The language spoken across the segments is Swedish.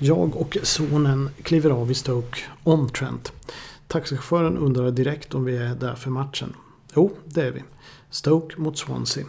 Jag och sonen kliver av i Stoke om Trent. Taxichauffören undrar direkt om vi är där för matchen. Jo, det är vi. Stoke mot Swansea.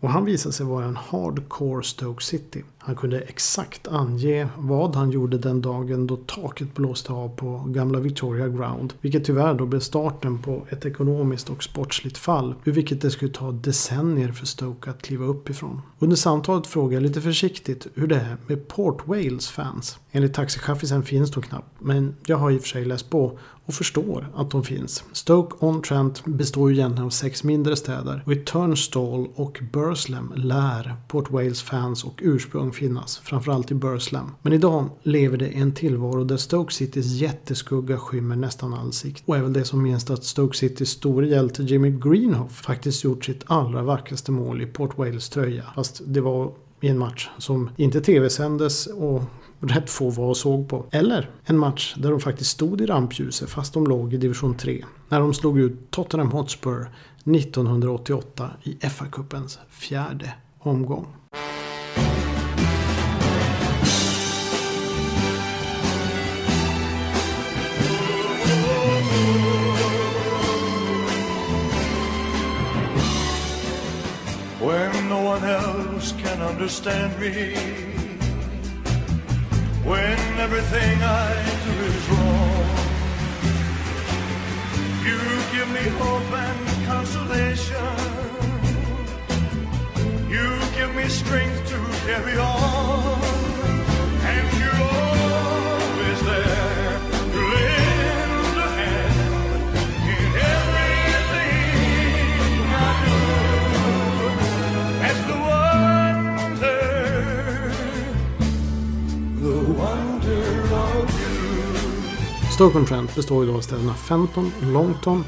Och han visade sig vara en hardcore Stoke City. Han kunde exakt ange vad han gjorde den dagen då taket blåste av på gamla Victoria Ground. Vilket tyvärr då blev starten på ett ekonomiskt och sportsligt fall. Ur vilket det skulle ta decennier för Stoke att kliva upp ifrån. Under samtalet frågade jag lite försiktigt hur det är med Port Wales fans. Enligt taxichaffisen finns de knappt. Men jag har i och för sig läst på och förstår att de finns. Stoke-on-Trent består ju egentligen av sex mindre städer och i Turnstall och Burslem lär Port Wales fans och ursprung finnas, framförallt i Burslem. Men idag lever det en tillvaro där Stoke Citys jätteskugga skymmer nästan all sikt. Och även det som minst att Stoke Citys store hjälte Jimmy Greenhoff faktiskt gjort sitt allra vackraste mål i Port Wales tröja. Fast det var i en match som inte tv-sändes och rätt få var och såg på. Eller en match där de faktiskt stod i rampljuset fast de låg i division 3. När de slog ut Tottenham Hotspur 1988 i FA-cupens fjärde omgång. Understand me. When everything I do is wrong You give me hope and consolation. You give me strength to carry on Stoke-on-Trent består ju då av städerna Fenton, Longton,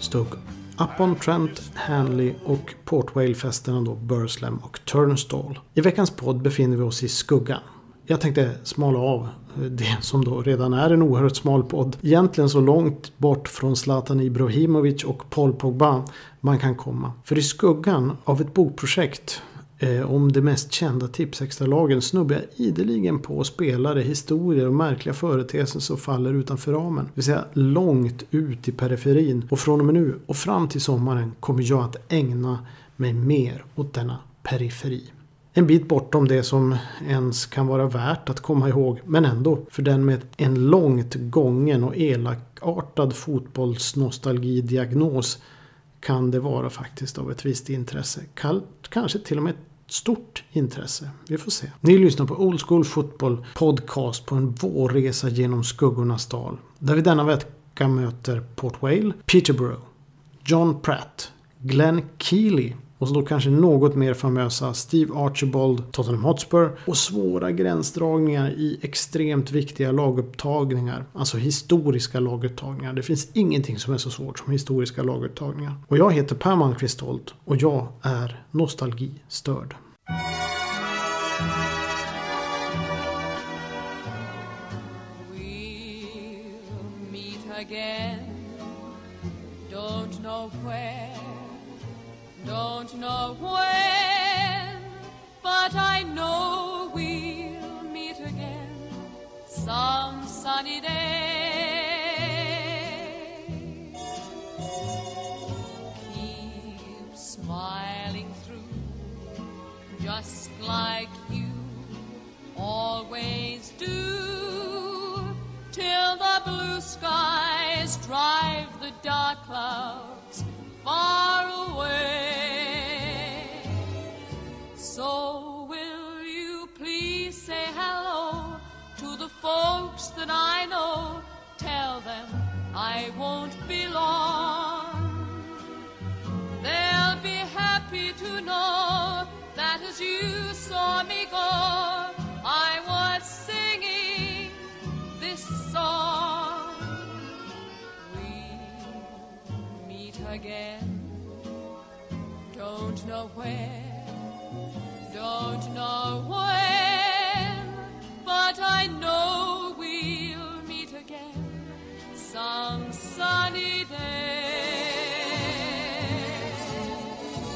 Stoke-upon-Trent, Hanley och Port Vale-fästena då Burslem och Turnstall. I veckans podd befinner vi oss i skuggan. Jag tänkte smala av eh, det som då redan är en oerhört smal podd. Egentligen så långt bort från Zlatan Ibrahimovic och Paul Pogba man kan komma. För i skuggan av ett bokprojekt Eh, om de mest kända Tipsextra-lagen snubblar jag ideligen på spelare, historier och märkliga företeelser som faller utanför ramen. Det vill säga långt ut i periferin. Och från och med nu och fram till sommaren kommer jag att ägna mig mer åt denna periferi. En bit bortom det som ens kan vara värt att komma ihåg. Men ändå, för den med en långt gången och elakartad fotbollsnostalgidiagnos kan det vara faktiskt av ett visst intresse. Kanske till och med stort intresse. Vi får se. Ni lyssnar på Old School Football Podcast på en vårresa genom skuggornas dal. Där vi denna vecka möter Port Vale, Peterborough, John Pratt, Glenn Keely och så då kanske något mer famösa Steve Archibald, Tottenham Hotspur och svåra gränsdragningar i extremt viktiga lagupptagningar. Alltså historiska lagupptagningar. Det finns ingenting som är så svårt som historiska lagupptagningar. Och jag heter Per Malmqvist Holt och jag är nostalgistörd. Don't know when, but I know we'll meet again some sunny day. Keep smiling through, just like you always do, till the blue skies drive the dark you saw me go, I was singing this song. We meet again. Don't know where,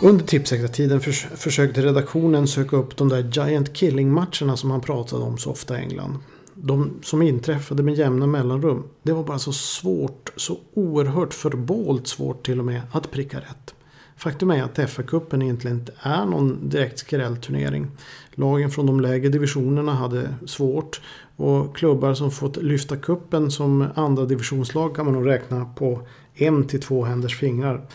Under Tipsextra-tiden förs försökte redaktionen söka upp de där Giant Killing-matcherna som man pratade om så ofta i England. de som inträffade med jämna mellanrum. Det var bara så svårt, så oerhört förbålt svårt till och med att pricka rätt. Faktum är att FA-cupen egentligen inte är någon direkt skrällturnering. Lagen från de lägre divisionerna hade svårt och klubbar som fått lyfta kuppen som andra divisionslag kan man nog räkna på en till två händers fingrar.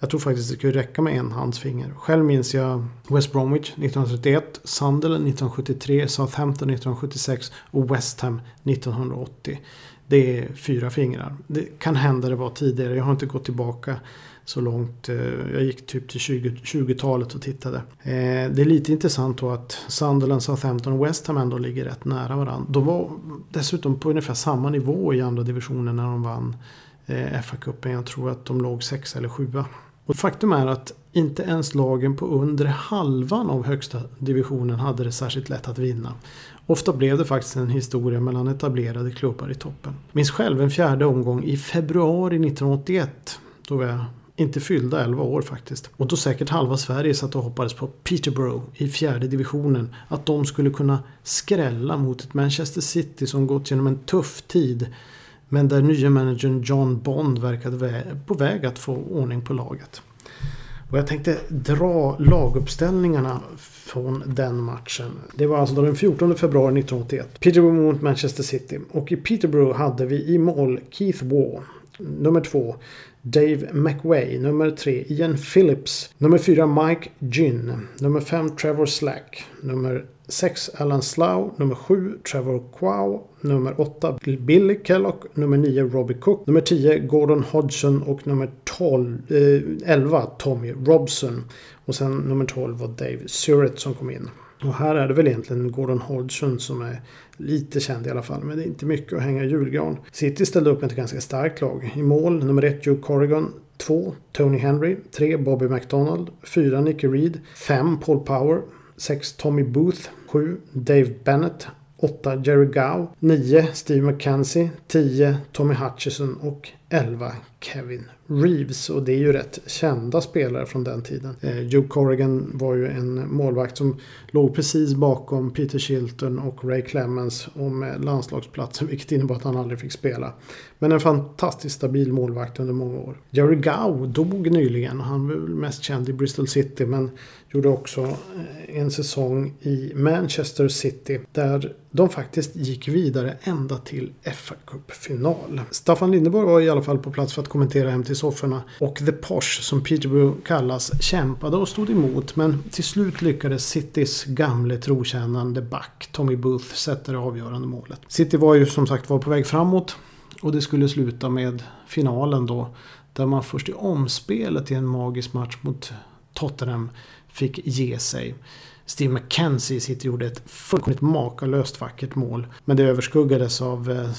Jag tror faktiskt det skulle räcka med en hands finger. Själv minns jag West Bromwich 1931, Sunderland 1973, Southampton 1976 och West Ham 1980. Det är fyra fingrar. Det kan hända det var tidigare. Jag har inte gått tillbaka så långt. Eh, jag gick typ till 20-talet och tittade. Eh, det är lite intressant då att Sunderland, Southampton och West Ham ändå ligger rätt nära varandra. De var dessutom på ungefär samma nivå i andra divisionen när de vann eh, FA-cupen. Jag tror att de låg sexa eller sjua. Och faktum är att inte ens lagen på under halvan av högsta divisionen hade det särskilt lätt att vinna. Ofta blev det faktiskt en historia mellan etablerade klubbar i toppen. Minns själv en fjärde omgång i februari 1981. Då var jag inte fyllda 11 år faktiskt. Och då säkert halva Sverige satt och hoppades på Peterborough i fjärde divisionen. Att de skulle kunna skrälla mot ett Manchester City som gått genom en tuff tid. Men där nya managern John Bond verkade på väg att få ordning på laget. Och jag tänkte dra laguppställningarna från den matchen. Det var alltså den 14 februari 1981. Peterborough mot Manchester City. Och i Peterborough hade vi i mål Keith Waugh. Nummer två Dave McWay. Nummer tre Ian Phillips. Nummer fyra Mike Ginn. Nummer fem Trevor Slack. Nummer 6 Alan Slough. Nummer 7 Trevor Quao. Nummer 8 Billy Kellogg. Nummer 9 Robbie Cook. Nummer 10 Gordon Hodgson. Och nummer 12, eh, 11 Tommy Robson. Och sen nummer 12 var Dave Surrett som kom in. Och här är det väl egentligen Gordon Hodgson som är lite känd i alla fall. Men det är inte mycket att hänga i julgran. City ställde upp med ett ganska starkt lag. I mål nummer 1 Joe Corrigan. 2 Tony Henry. 3 Bobby McDonald. 4 Nicky Reed. 5 Paul Power. 6 Tommy Booth. 7 Dave Bennett. 8 Jerry Gow. 9 Steve McKenzie. 10 Tommy Hutchison och 11 Kevin Reeves. Och det är ju rätt kända spelare från den tiden. Eh, Joe Corrigan var ju en målvakt som låg precis bakom Peter Shilton och Ray Clemens om landslagsplatsen. Vilket innebar att han aldrig fick spela. Men en fantastiskt stabil målvakt under många år. Jerry Gow dog nyligen. Han var väl mest känd i Bristol City. Men gjorde också eh, en säsong i Manchester City. Där de faktiskt gick vidare ända till fa Cup-final. Staffan Lindeborg var i alla fall på plats för att kommentera hem till sofforna. Och The Posh, som Peterborough kallas, kämpade och stod emot. Men till slut lyckades Citys gamle trotjänande back Tommy Booth sätta det avgörande målet. City var ju som sagt var på väg framåt. Och det skulle sluta med finalen då. Där man först i omspelet i en magisk match mot Tottenham fick ge sig. Steve McKenzie sitter gjorde ett fullkomligt makalöst vackert mål. Men det överskuggades av eh,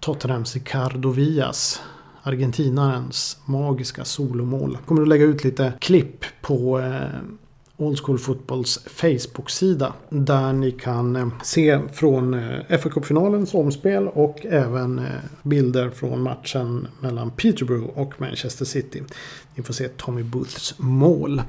Tottenhams Ricardo Villas. Argentinarens magiska solomål. Jag kommer att lägga ut lite klipp på eh, Old School Footballs Facebook-sida. Där ni kan eh, se från eh, fa Cup-finalens omspel och även eh, bilder från matchen mellan Peterborough och Manchester City. Ni får se Tommy Booths mål.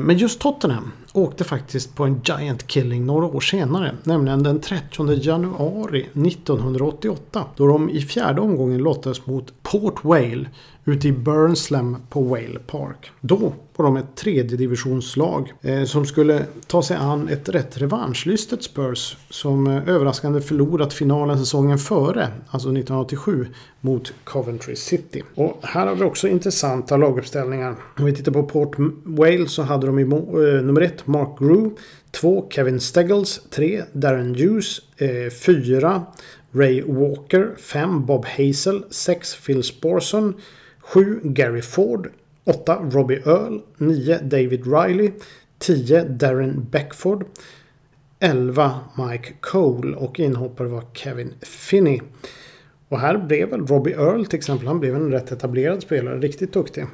Men just Tottenham åkte faktiskt på en Giant Killing några år senare. Nämligen den 30 januari 1988. Då de i fjärde omgången lottades mot Port Vale ute i Burnslam på Whale Park. Då var de ett tredje divisionslag eh, som skulle ta sig an ett rätt revanschlystet Spurs som eh, överraskande förlorat finalen säsongen före, alltså 1987, mot Coventry City. Och här har vi också intressanta laguppställningar. Om vi tittar på Port Wales så hade de i eh, nummer ett Mark Grew, två Kevin Steggles, tre Darren Hughes, eh, fyra Ray Walker, fem Bob Hazel, sex Phil Sporson 7. Gary Ford 8. Robbie Earl 9. David Riley 10. Darren Beckford 11. Mike Cole och inhoppare var Kevin Finney. Och här blev väl Robbie Earl till exempel, han blev en rätt etablerad spelare, riktigt duktig.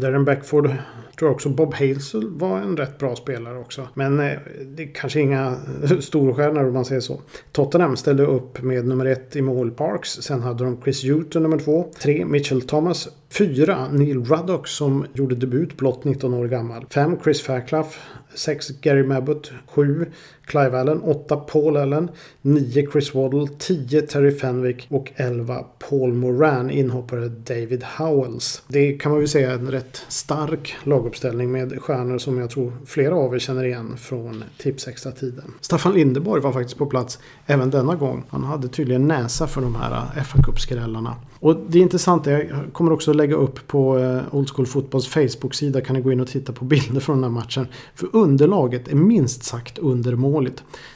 Darren Beckford tror jag också Bob Hazel var en rätt bra spelare också. Men eh, det är kanske inga storstjärnor om man säger så. Tottenham ställde upp med nummer ett i mål Parks. Sen hade de Chris Hewton nummer två. Tre Mitchell Thomas. Fyra Neil Ruddock som gjorde debut blott 19 år gammal. Fem Chris Fairclough. Sex Gary Mabbott. Sju Clive Allen, 8 Paul Allen, 9 Chris Waddle, 10 Terry Fenwick och 11 Paul Moran, inhoppare David Howells. Det kan man ju säga är en rätt stark laguppställning med stjärnor som jag tror flera av er känner igen från Tipsextra tiden. Staffan Lindeborg var faktiskt på plats även denna gång. Han hade tydligen näsa för de här eh, fa Cup-skrällarna. Och det är intressant, jag kommer också lägga upp på eh, Old School Fotbolls Facebook-sida kan ni gå in och titta på bilder från den här matchen. För underlaget är minst sagt undermåligt.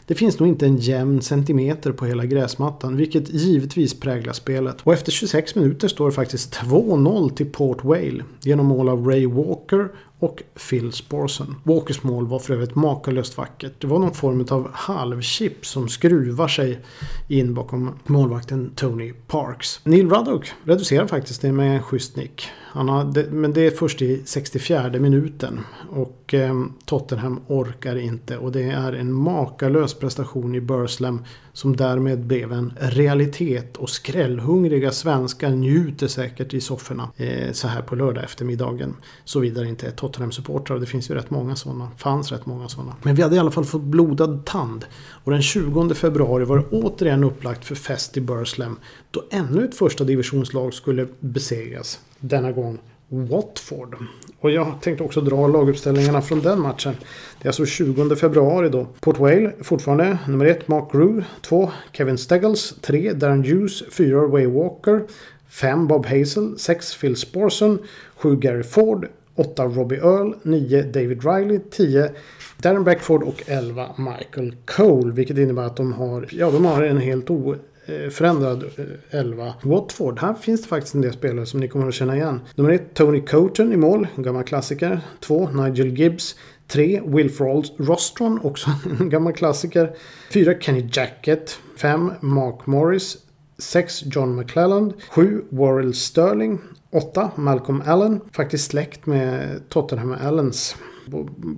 Det finns nog inte en jämn centimeter på hela gräsmattan, vilket givetvis präglar spelet. Och efter 26 minuter står det faktiskt 2-0 till Port Vale genom mål av Ray Walker och Phil Sporson. Walkers mål var för övrigt makalöst vackert. Det var någon form av halvchip som skruvar sig in bakom målvakten Tony Parks. Neil Ruddock reducerar faktiskt det med en schysst nick. Han hade, men det är först i 64 minuten. Och eh, Tottenham orkar inte. Och det är en makalös prestation i Burslem. Som därmed blev en realitet. Och skrällhungriga svenskar njuter säkert i sofforna. Eh, så här på lördag eftermiddagen. Såvida det inte är Tottenham-supportrar. Det finns ju rätt många sådana. fanns rätt många sådana. Men vi hade i alla fall fått blodad tand. Och den 20 februari var det återigen upplagt för fest i Burslem. Då ännu ett första divisionslag skulle besegras denna gång Watford. Och jag tänkte också dra laguppställningarna från den matchen. Det är alltså 20 februari då. Port Vale fortfarande nummer 1 Mark Grew. 2 Kevin Steggles. 3 Darren Hughes. 4 Way Walker. 5 Bob Hazel. 6 Phil Sporson. 7 Gary Ford. 8 Robbie Earl. 9 David Riley. 10 Darren Beckford och 11 Michael Cole. Vilket innebär att de har, ja, de har en helt o förändrad 11. Eh, Watford, här finns det faktiskt en del spelare som ni kommer att känna igen. Nummer 1 Tony Coton i mål, en gammal klassiker. 2 Nigel Gibbs. 3 Wilfred Rostron, också en gammal klassiker. 4 Kenny Jacket. 5 Mark Morris. 6 John McClelland. 7 Warrell Sterling. 8 Malcolm Allen. Faktiskt släkt med Tottenham Allens.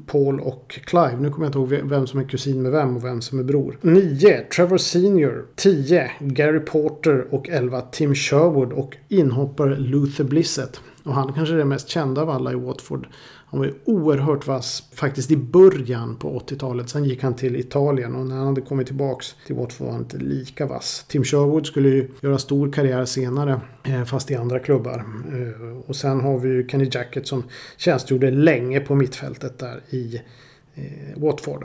Paul och Clive. Nu kommer jag inte ihåg vem som är kusin med vem och vem som är bror. 9. Trevor Senior. 10. Gary Porter och 11. Tim Sherwood och inhoppare Luther Blissett. Och han kanske är den mest kända av alla i Watford. Han var ju oerhört vass faktiskt i början på 80-talet. Sen gick han till Italien och när han hade kommit tillbaks till Watford var han inte lika vass. Tim Sherwood skulle ju göra stor karriär senare eh, fast i andra klubbar. Eh, och sen har vi ju Kenny Jacket som tjänstgjorde länge på mittfältet där i eh, Watford.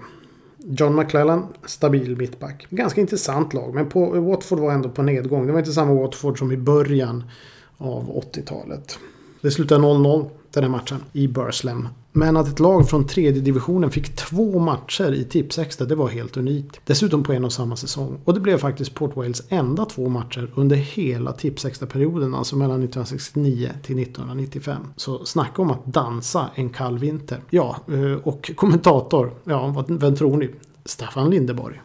John McClellan, stabil mittback. Ganska intressant lag, men på, Watford var ändå på nedgång. Det var inte samma Watford som i början av 80-talet. Det slutade 0-0 den här matchen i Burslem. Men att ett lag från tredje divisionen fick två matcher i Tipsextra, det var helt unikt. Dessutom på en och samma säsong. Och det blev faktiskt Port Wales enda två matcher under hela Tipsextra-perioden, alltså mellan 1969 till 1995. Så snacka om att dansa en kall vinter. Ja, eh, och kommentator, ja, vem tror ni? Staffan Lindeborg.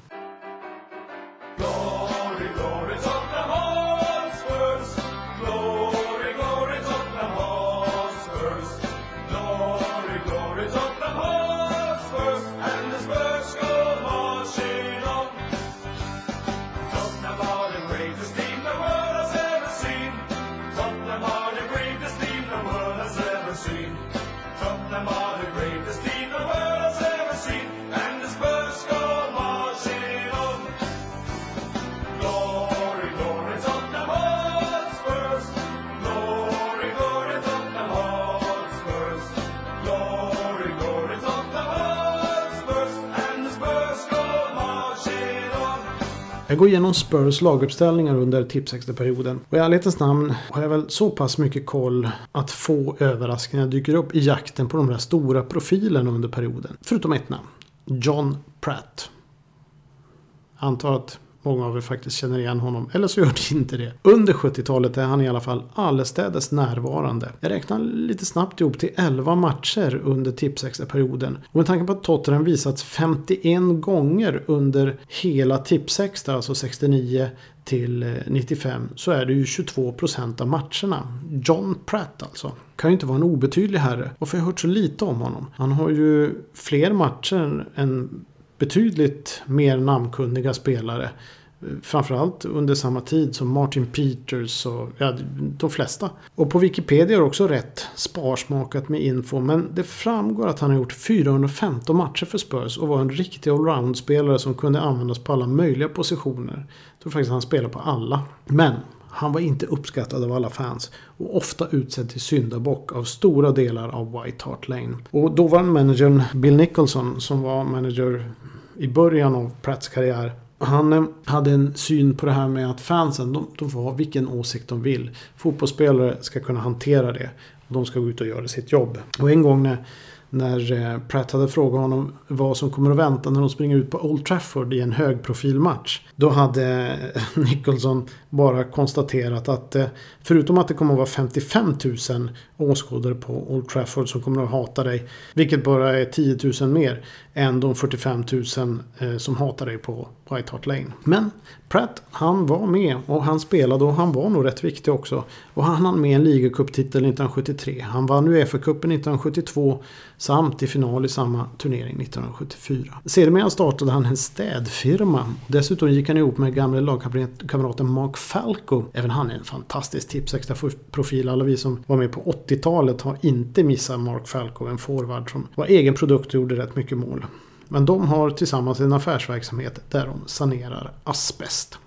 Jag går igenom Spurs laguppställningar under Tipsextra-perioden. Och i ärlighetens namn har jag väl så pass mycket koll att få överraskningar dyker upp i jakten på de där stora profilerna under perioden. Förutom ett namn. John Pratt. Antar att många av er faktiskt känner igen honom. Eller så gör ni inte det. Under 70-talet är han i alla fall allestädes närvarande. Jag räknar lite snabbt ihop till 11 matcher under Tipsextra-perioden. Och med tanke på att Tottenham visats 51 gånger under hela Tipsextra, alltså 69 till eh, 95 så är det ju 22 procent av matcherna. John Pratt alltså. Kan ju inte vara en obetydlig herre. Varför har jag hört så lite om honom? Han har ju fler matcher än betydligt mer namnkunniga spelare. Framförallt under samma tid som Martin Peters och ja, de flesta. Och på Wikipedia är det också rätt sparsmakat med info. Men det framgår att han har gjort 415 matcher för Spurs och var en riktig allround-spelare som kunde användas på alla möjliga positioner. Jag tror faktiskt han spelade på alla. Men han var inte uppskattad av alla fans och ofta utsedd till syndabock av stora delar av White Hart Lane. Och dåvarande managern Bill Nicholson som var manager i början av Pratts karriär han eh, hade en syn på det här med att fansen de, de får ha vilken åsikt de vill. Fotbollsspelare ska kunna hantera det. De ska gå ut och göra sitt jobb. Och en gång när när eh, Pratt hade frågat honom vad som kommer att vänta när de springer ut på Old Trafford i en högprofilmatch. Då hade eh, Nicholson bara konstaterat att eh, förutom att det kommer att vara 55 000 åskådare på Old Trafford som kommer att hata dig. Vilket bara är 10 000 mer än de 45 000 som hatar dig på White Hart Lane. Men Pratt, han var med och han spelade och han var nog rätt viktig också. Och han hann med en ligacuptitel 1973. Han vann Uefa-cupen 1972 samt i final i samma turnering 1974. Sedermera startade han en städfirma. Dessutom gick han ihop med gamle lagkamraten Mark Falco. Även han är en fantastisk tips, extra profil. Alla vi som var med på 80-talet har inte missat Mark Falco, en forward som var egen produkt och gjorde rätt mycket mål. Men de har tillsammans en affärsverksamhet där de sanerar asbest.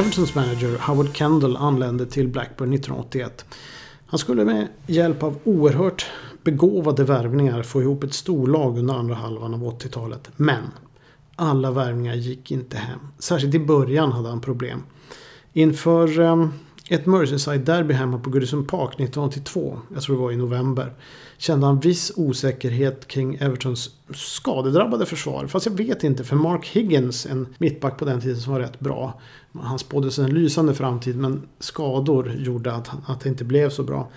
Evertons manager Howard Kendall anlände till Blackburn 1981. Han skulle med hjälp av oerhört begåvade värvningar få ihop ett storlag under andra halvan av 80-talet. Men alla värvningar gick inte hem. Särskilt i början hade han problem. Inför ehm, ett Merseyside-derby hemma på Goodison Park 1982, jag tror det var i november, kände han viss osäkerhet kring Evertons skadedrabbade försvar. Fast jag vet inte, för Mark Higgins, en mittback på den tiden som var rätt bra. Han spådde sig en lysande framtid men skador gjorde att, att det inte blev så bra.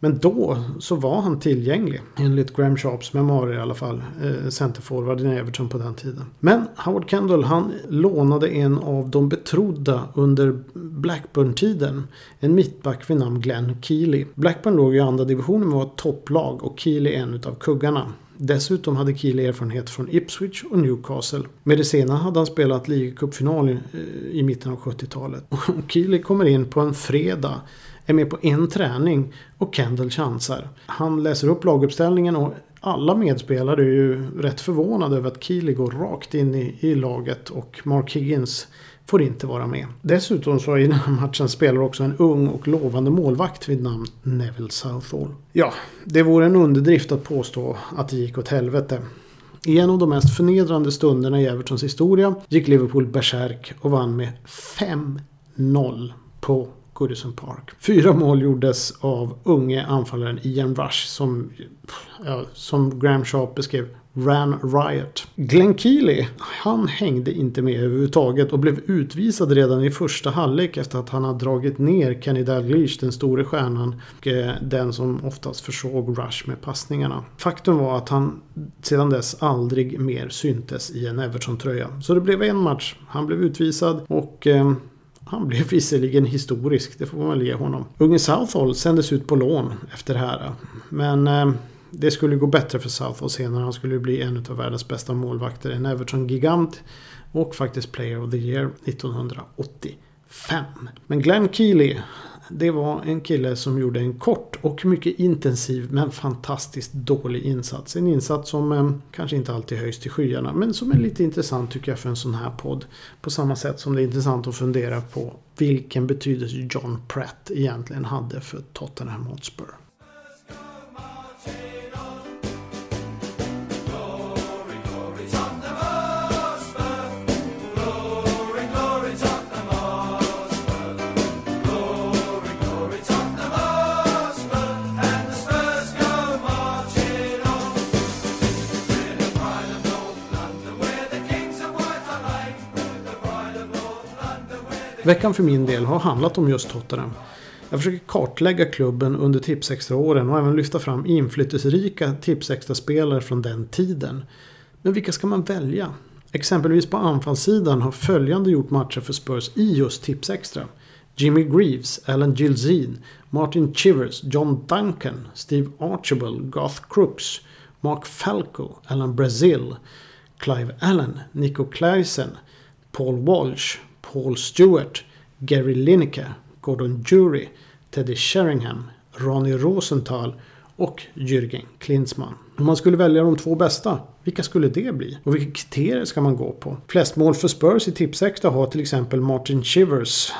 Men då så var han tillgänglig. Enligt Graham Sharps memoarer i alla fall. Eh, centerforwarden i Everton på den tiden. Men Howard Kendall han lånade en av de betrodda under Blackburn-tiden. En mittback vid namn Glenn Keely. Blackburn låg i andra divisionen men var ett topplag och Keely en utav kuggarna. Dessutom hade Keely erfarenhet från Ipswich och Newcastle. Med det senare hade han spelat ligacupfinal i, eh, i mitten av 70-talet. Keely kommer in på en fredag är med på en träning och Kendall chansar. Han läser upp laguppställningen och alla medspelare är ju rätt förvånade över att Keely går rakt in i, i laget och Mark Higgins får inte vara med. Dessutom så i den här matchen spelar också en ung och lovande målvakt vid namn Neville Southall. Ja, det vore en underdrift att påstå att det gick åt helvete. I en av de mest förnedrande stunderna i Evertons historia gick Liverpool bärsärk och vann med 5-0 på Goodison Park. Fyra mål gjordes av unge anfallaren Ian Rush som, ja, som Graham Sharp beskrev Ran Riot. Glenn Keely, han hängde inte med överhuvudtaget och blev utvisad redan i första halvlek efter att han hade dragit ner Kenny Dalglish, den store stjärnan, och eh, den som oftast försåg Rush med passningarna. Faktum var att han sedan dess aldrig mer syntes i en Everton-tröja. Så det blev en match. Han blev utvisad och eh, han blev visserligen historisk, det får man väl ge honom. Unge Southall sändes ut på lån efter det här. Men eh, det skulle gå bättre för Southall senare. Han skulle bli en av världens bästa målvakter. En Everton-gigant. Och faktiskt Player of the Year 1985. Men Glenn Keely, det var en kille som gjorde en kort och mycket intensiv men fantastiskt dålig insats. En insats som eh, kanske inte alltid höjs till skyarna men som är lite intressant tycker jag för en sån här podd. På samma sätt som det är intressant att fundera på vilken betydelse John Pratt egentligen hade för Tottenham Hotspur. Veckan för min del har handlat om just Tottenham. Jag försöker kartlägga klubben under Tipsextra-åren och även lyfta fram inflytelserika Tipsextra-spelare från den tiden. Men vilka ska man välja? Exempelvis på anfallssidan har följande gjort matcher för Spurs i just Tipsextra. Jimmy Greaves, Alan Gilzine, Martin Chivers, John Duncan, Steve Archibald, Garth Crooks, Mark Falco, Alan Brazil, Clive Allen, Nico Claesen, Paul Walsh, Paul Stewart, Gary Lineker, Gordon Jury, Teddy Sheringham, Ronny Rosenthal och Jürgen Klinsmann. Om man skulle välja de två bästa, vilka skulle det bli? Och vilka kriterier ska man gå på? Flest mål för Spurs i Tipsextra har till exempel Martin Shivers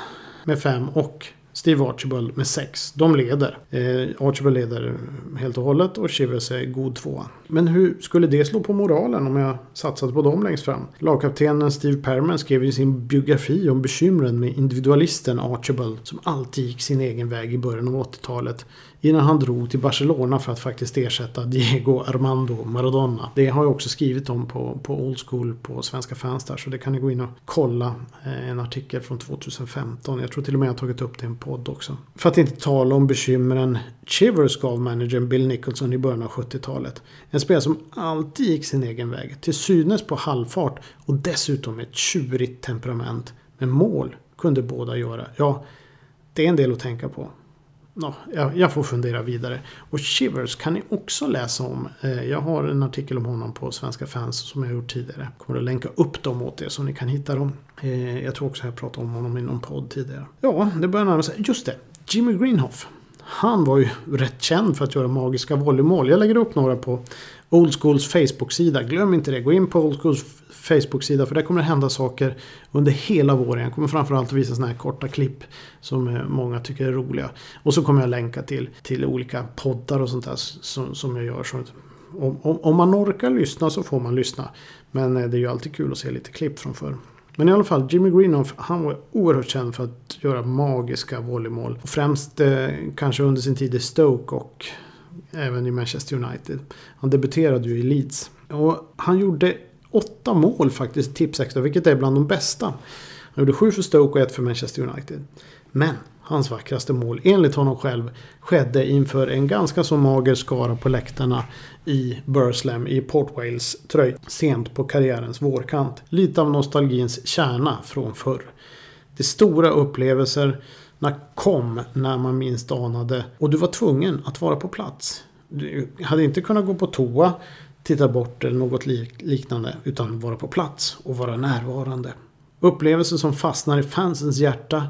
med fem och Steve Archibald med 6. De leder. Eh, Archibald leder helt och hållet och Chivers är god tvåa. Men hur skulle det slå på moralen om jag satsade på dem längst fram? Lagkaptenen Steve Perman skrev i sin biografi om bekymren med individualisten Archibald som alltid gick sin egen väg i början av 80-talet innan han drog till Barcelona för att faktiskt ersätta Diego Armando Maradona. Det har jag också skrivit om på, på Old School på Svenska fans där så det kan ni gå in och kolla. Eh, en artikel från 2015. Jag tror till och med jag har tagit upp det i en podd också. För att inte tala om bekymren Chivers gav managern Bill Nicholson i början av 70-talet. En spelare som alltid gick sin egen väg. Till synes på halvfart och dessutom med ett tjurigt temperament. Men mål kunde båda göra. Ja, det är en del att tänka på no, jag, jag, får fundera vidare. Och Shivers kan ni också läsa om. Eh, jag har en artikel om honom på Svenska fans som jag gjort tidigare. Jag kommer att länka upp dem åt er så ni kan hitta dem. Eh, jag tror också jag pratade om honom i någon podd tidigare. Ja, det börjar närma sig. Just det, Jimmy Greenhoff. Han var ju rätt känd för att göra magiska volleymål. Jag lägger upp några på Old Schools Facebook-sida. Glöm inte det. Gå in på Old Schools Facebook-sida för där kommer det hända saker under hela våren. Jag kommer framförallt att visa sådana här korta klipp som eh, många tycker är roliga. Och så kommer jag länka till, till olika poddar och sånt där som, som jag gör. Om, om, om, man orkar lyssna så får man lyssna. Men eh, det är ju alltid kul att se lite klipp från förr. Men i alla fall, Jimmy Greenoff, han var oerhört känd för att göra magiska volleymål. Främst eh, kanske under sin tid i Stoke och även i Manchester United. Han debuterade ju i Leeds. Och han gjorde åtta mål faktiskt tipsextra, vilket är bland de bästa. Han gjorde sju för Stoke och ett för Manchester United. Men hans vackraste mål, enligt honom själv, skedde inför en ganska så mager skara på läktarna i Burslem i Port Wales tröj sent på karriärens vårkant. Lite av nostalgins kärna från förr. De stora upplevelser kom när man minst anade och du var tvungen att vara på plats. Du hade inte kunnat gå på toa titta bort eller något liknande utan vara på plats och vara närvarande. Upplevelser som fastnar i fansens hjärta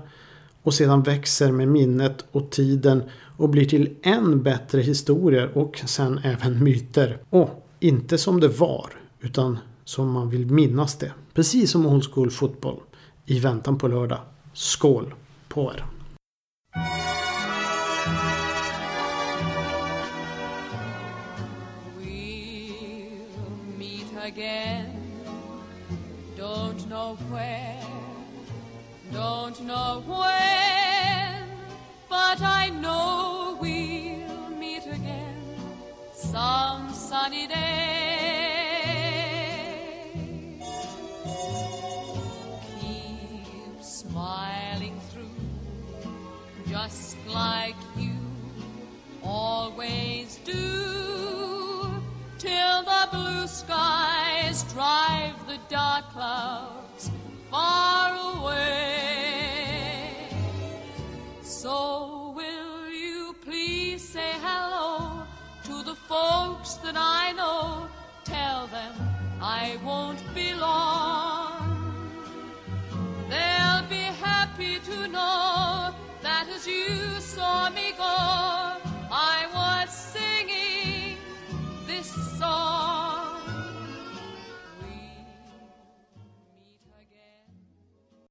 och sedan växer med minnet och tiden och blir till än bättre historier och sen även myter. Och inte som det var utan som man vill minnas det. Precis som Old School Football i väntan på lördag. Skål på er! Don't know when, but I know we'll meet again some sunny day.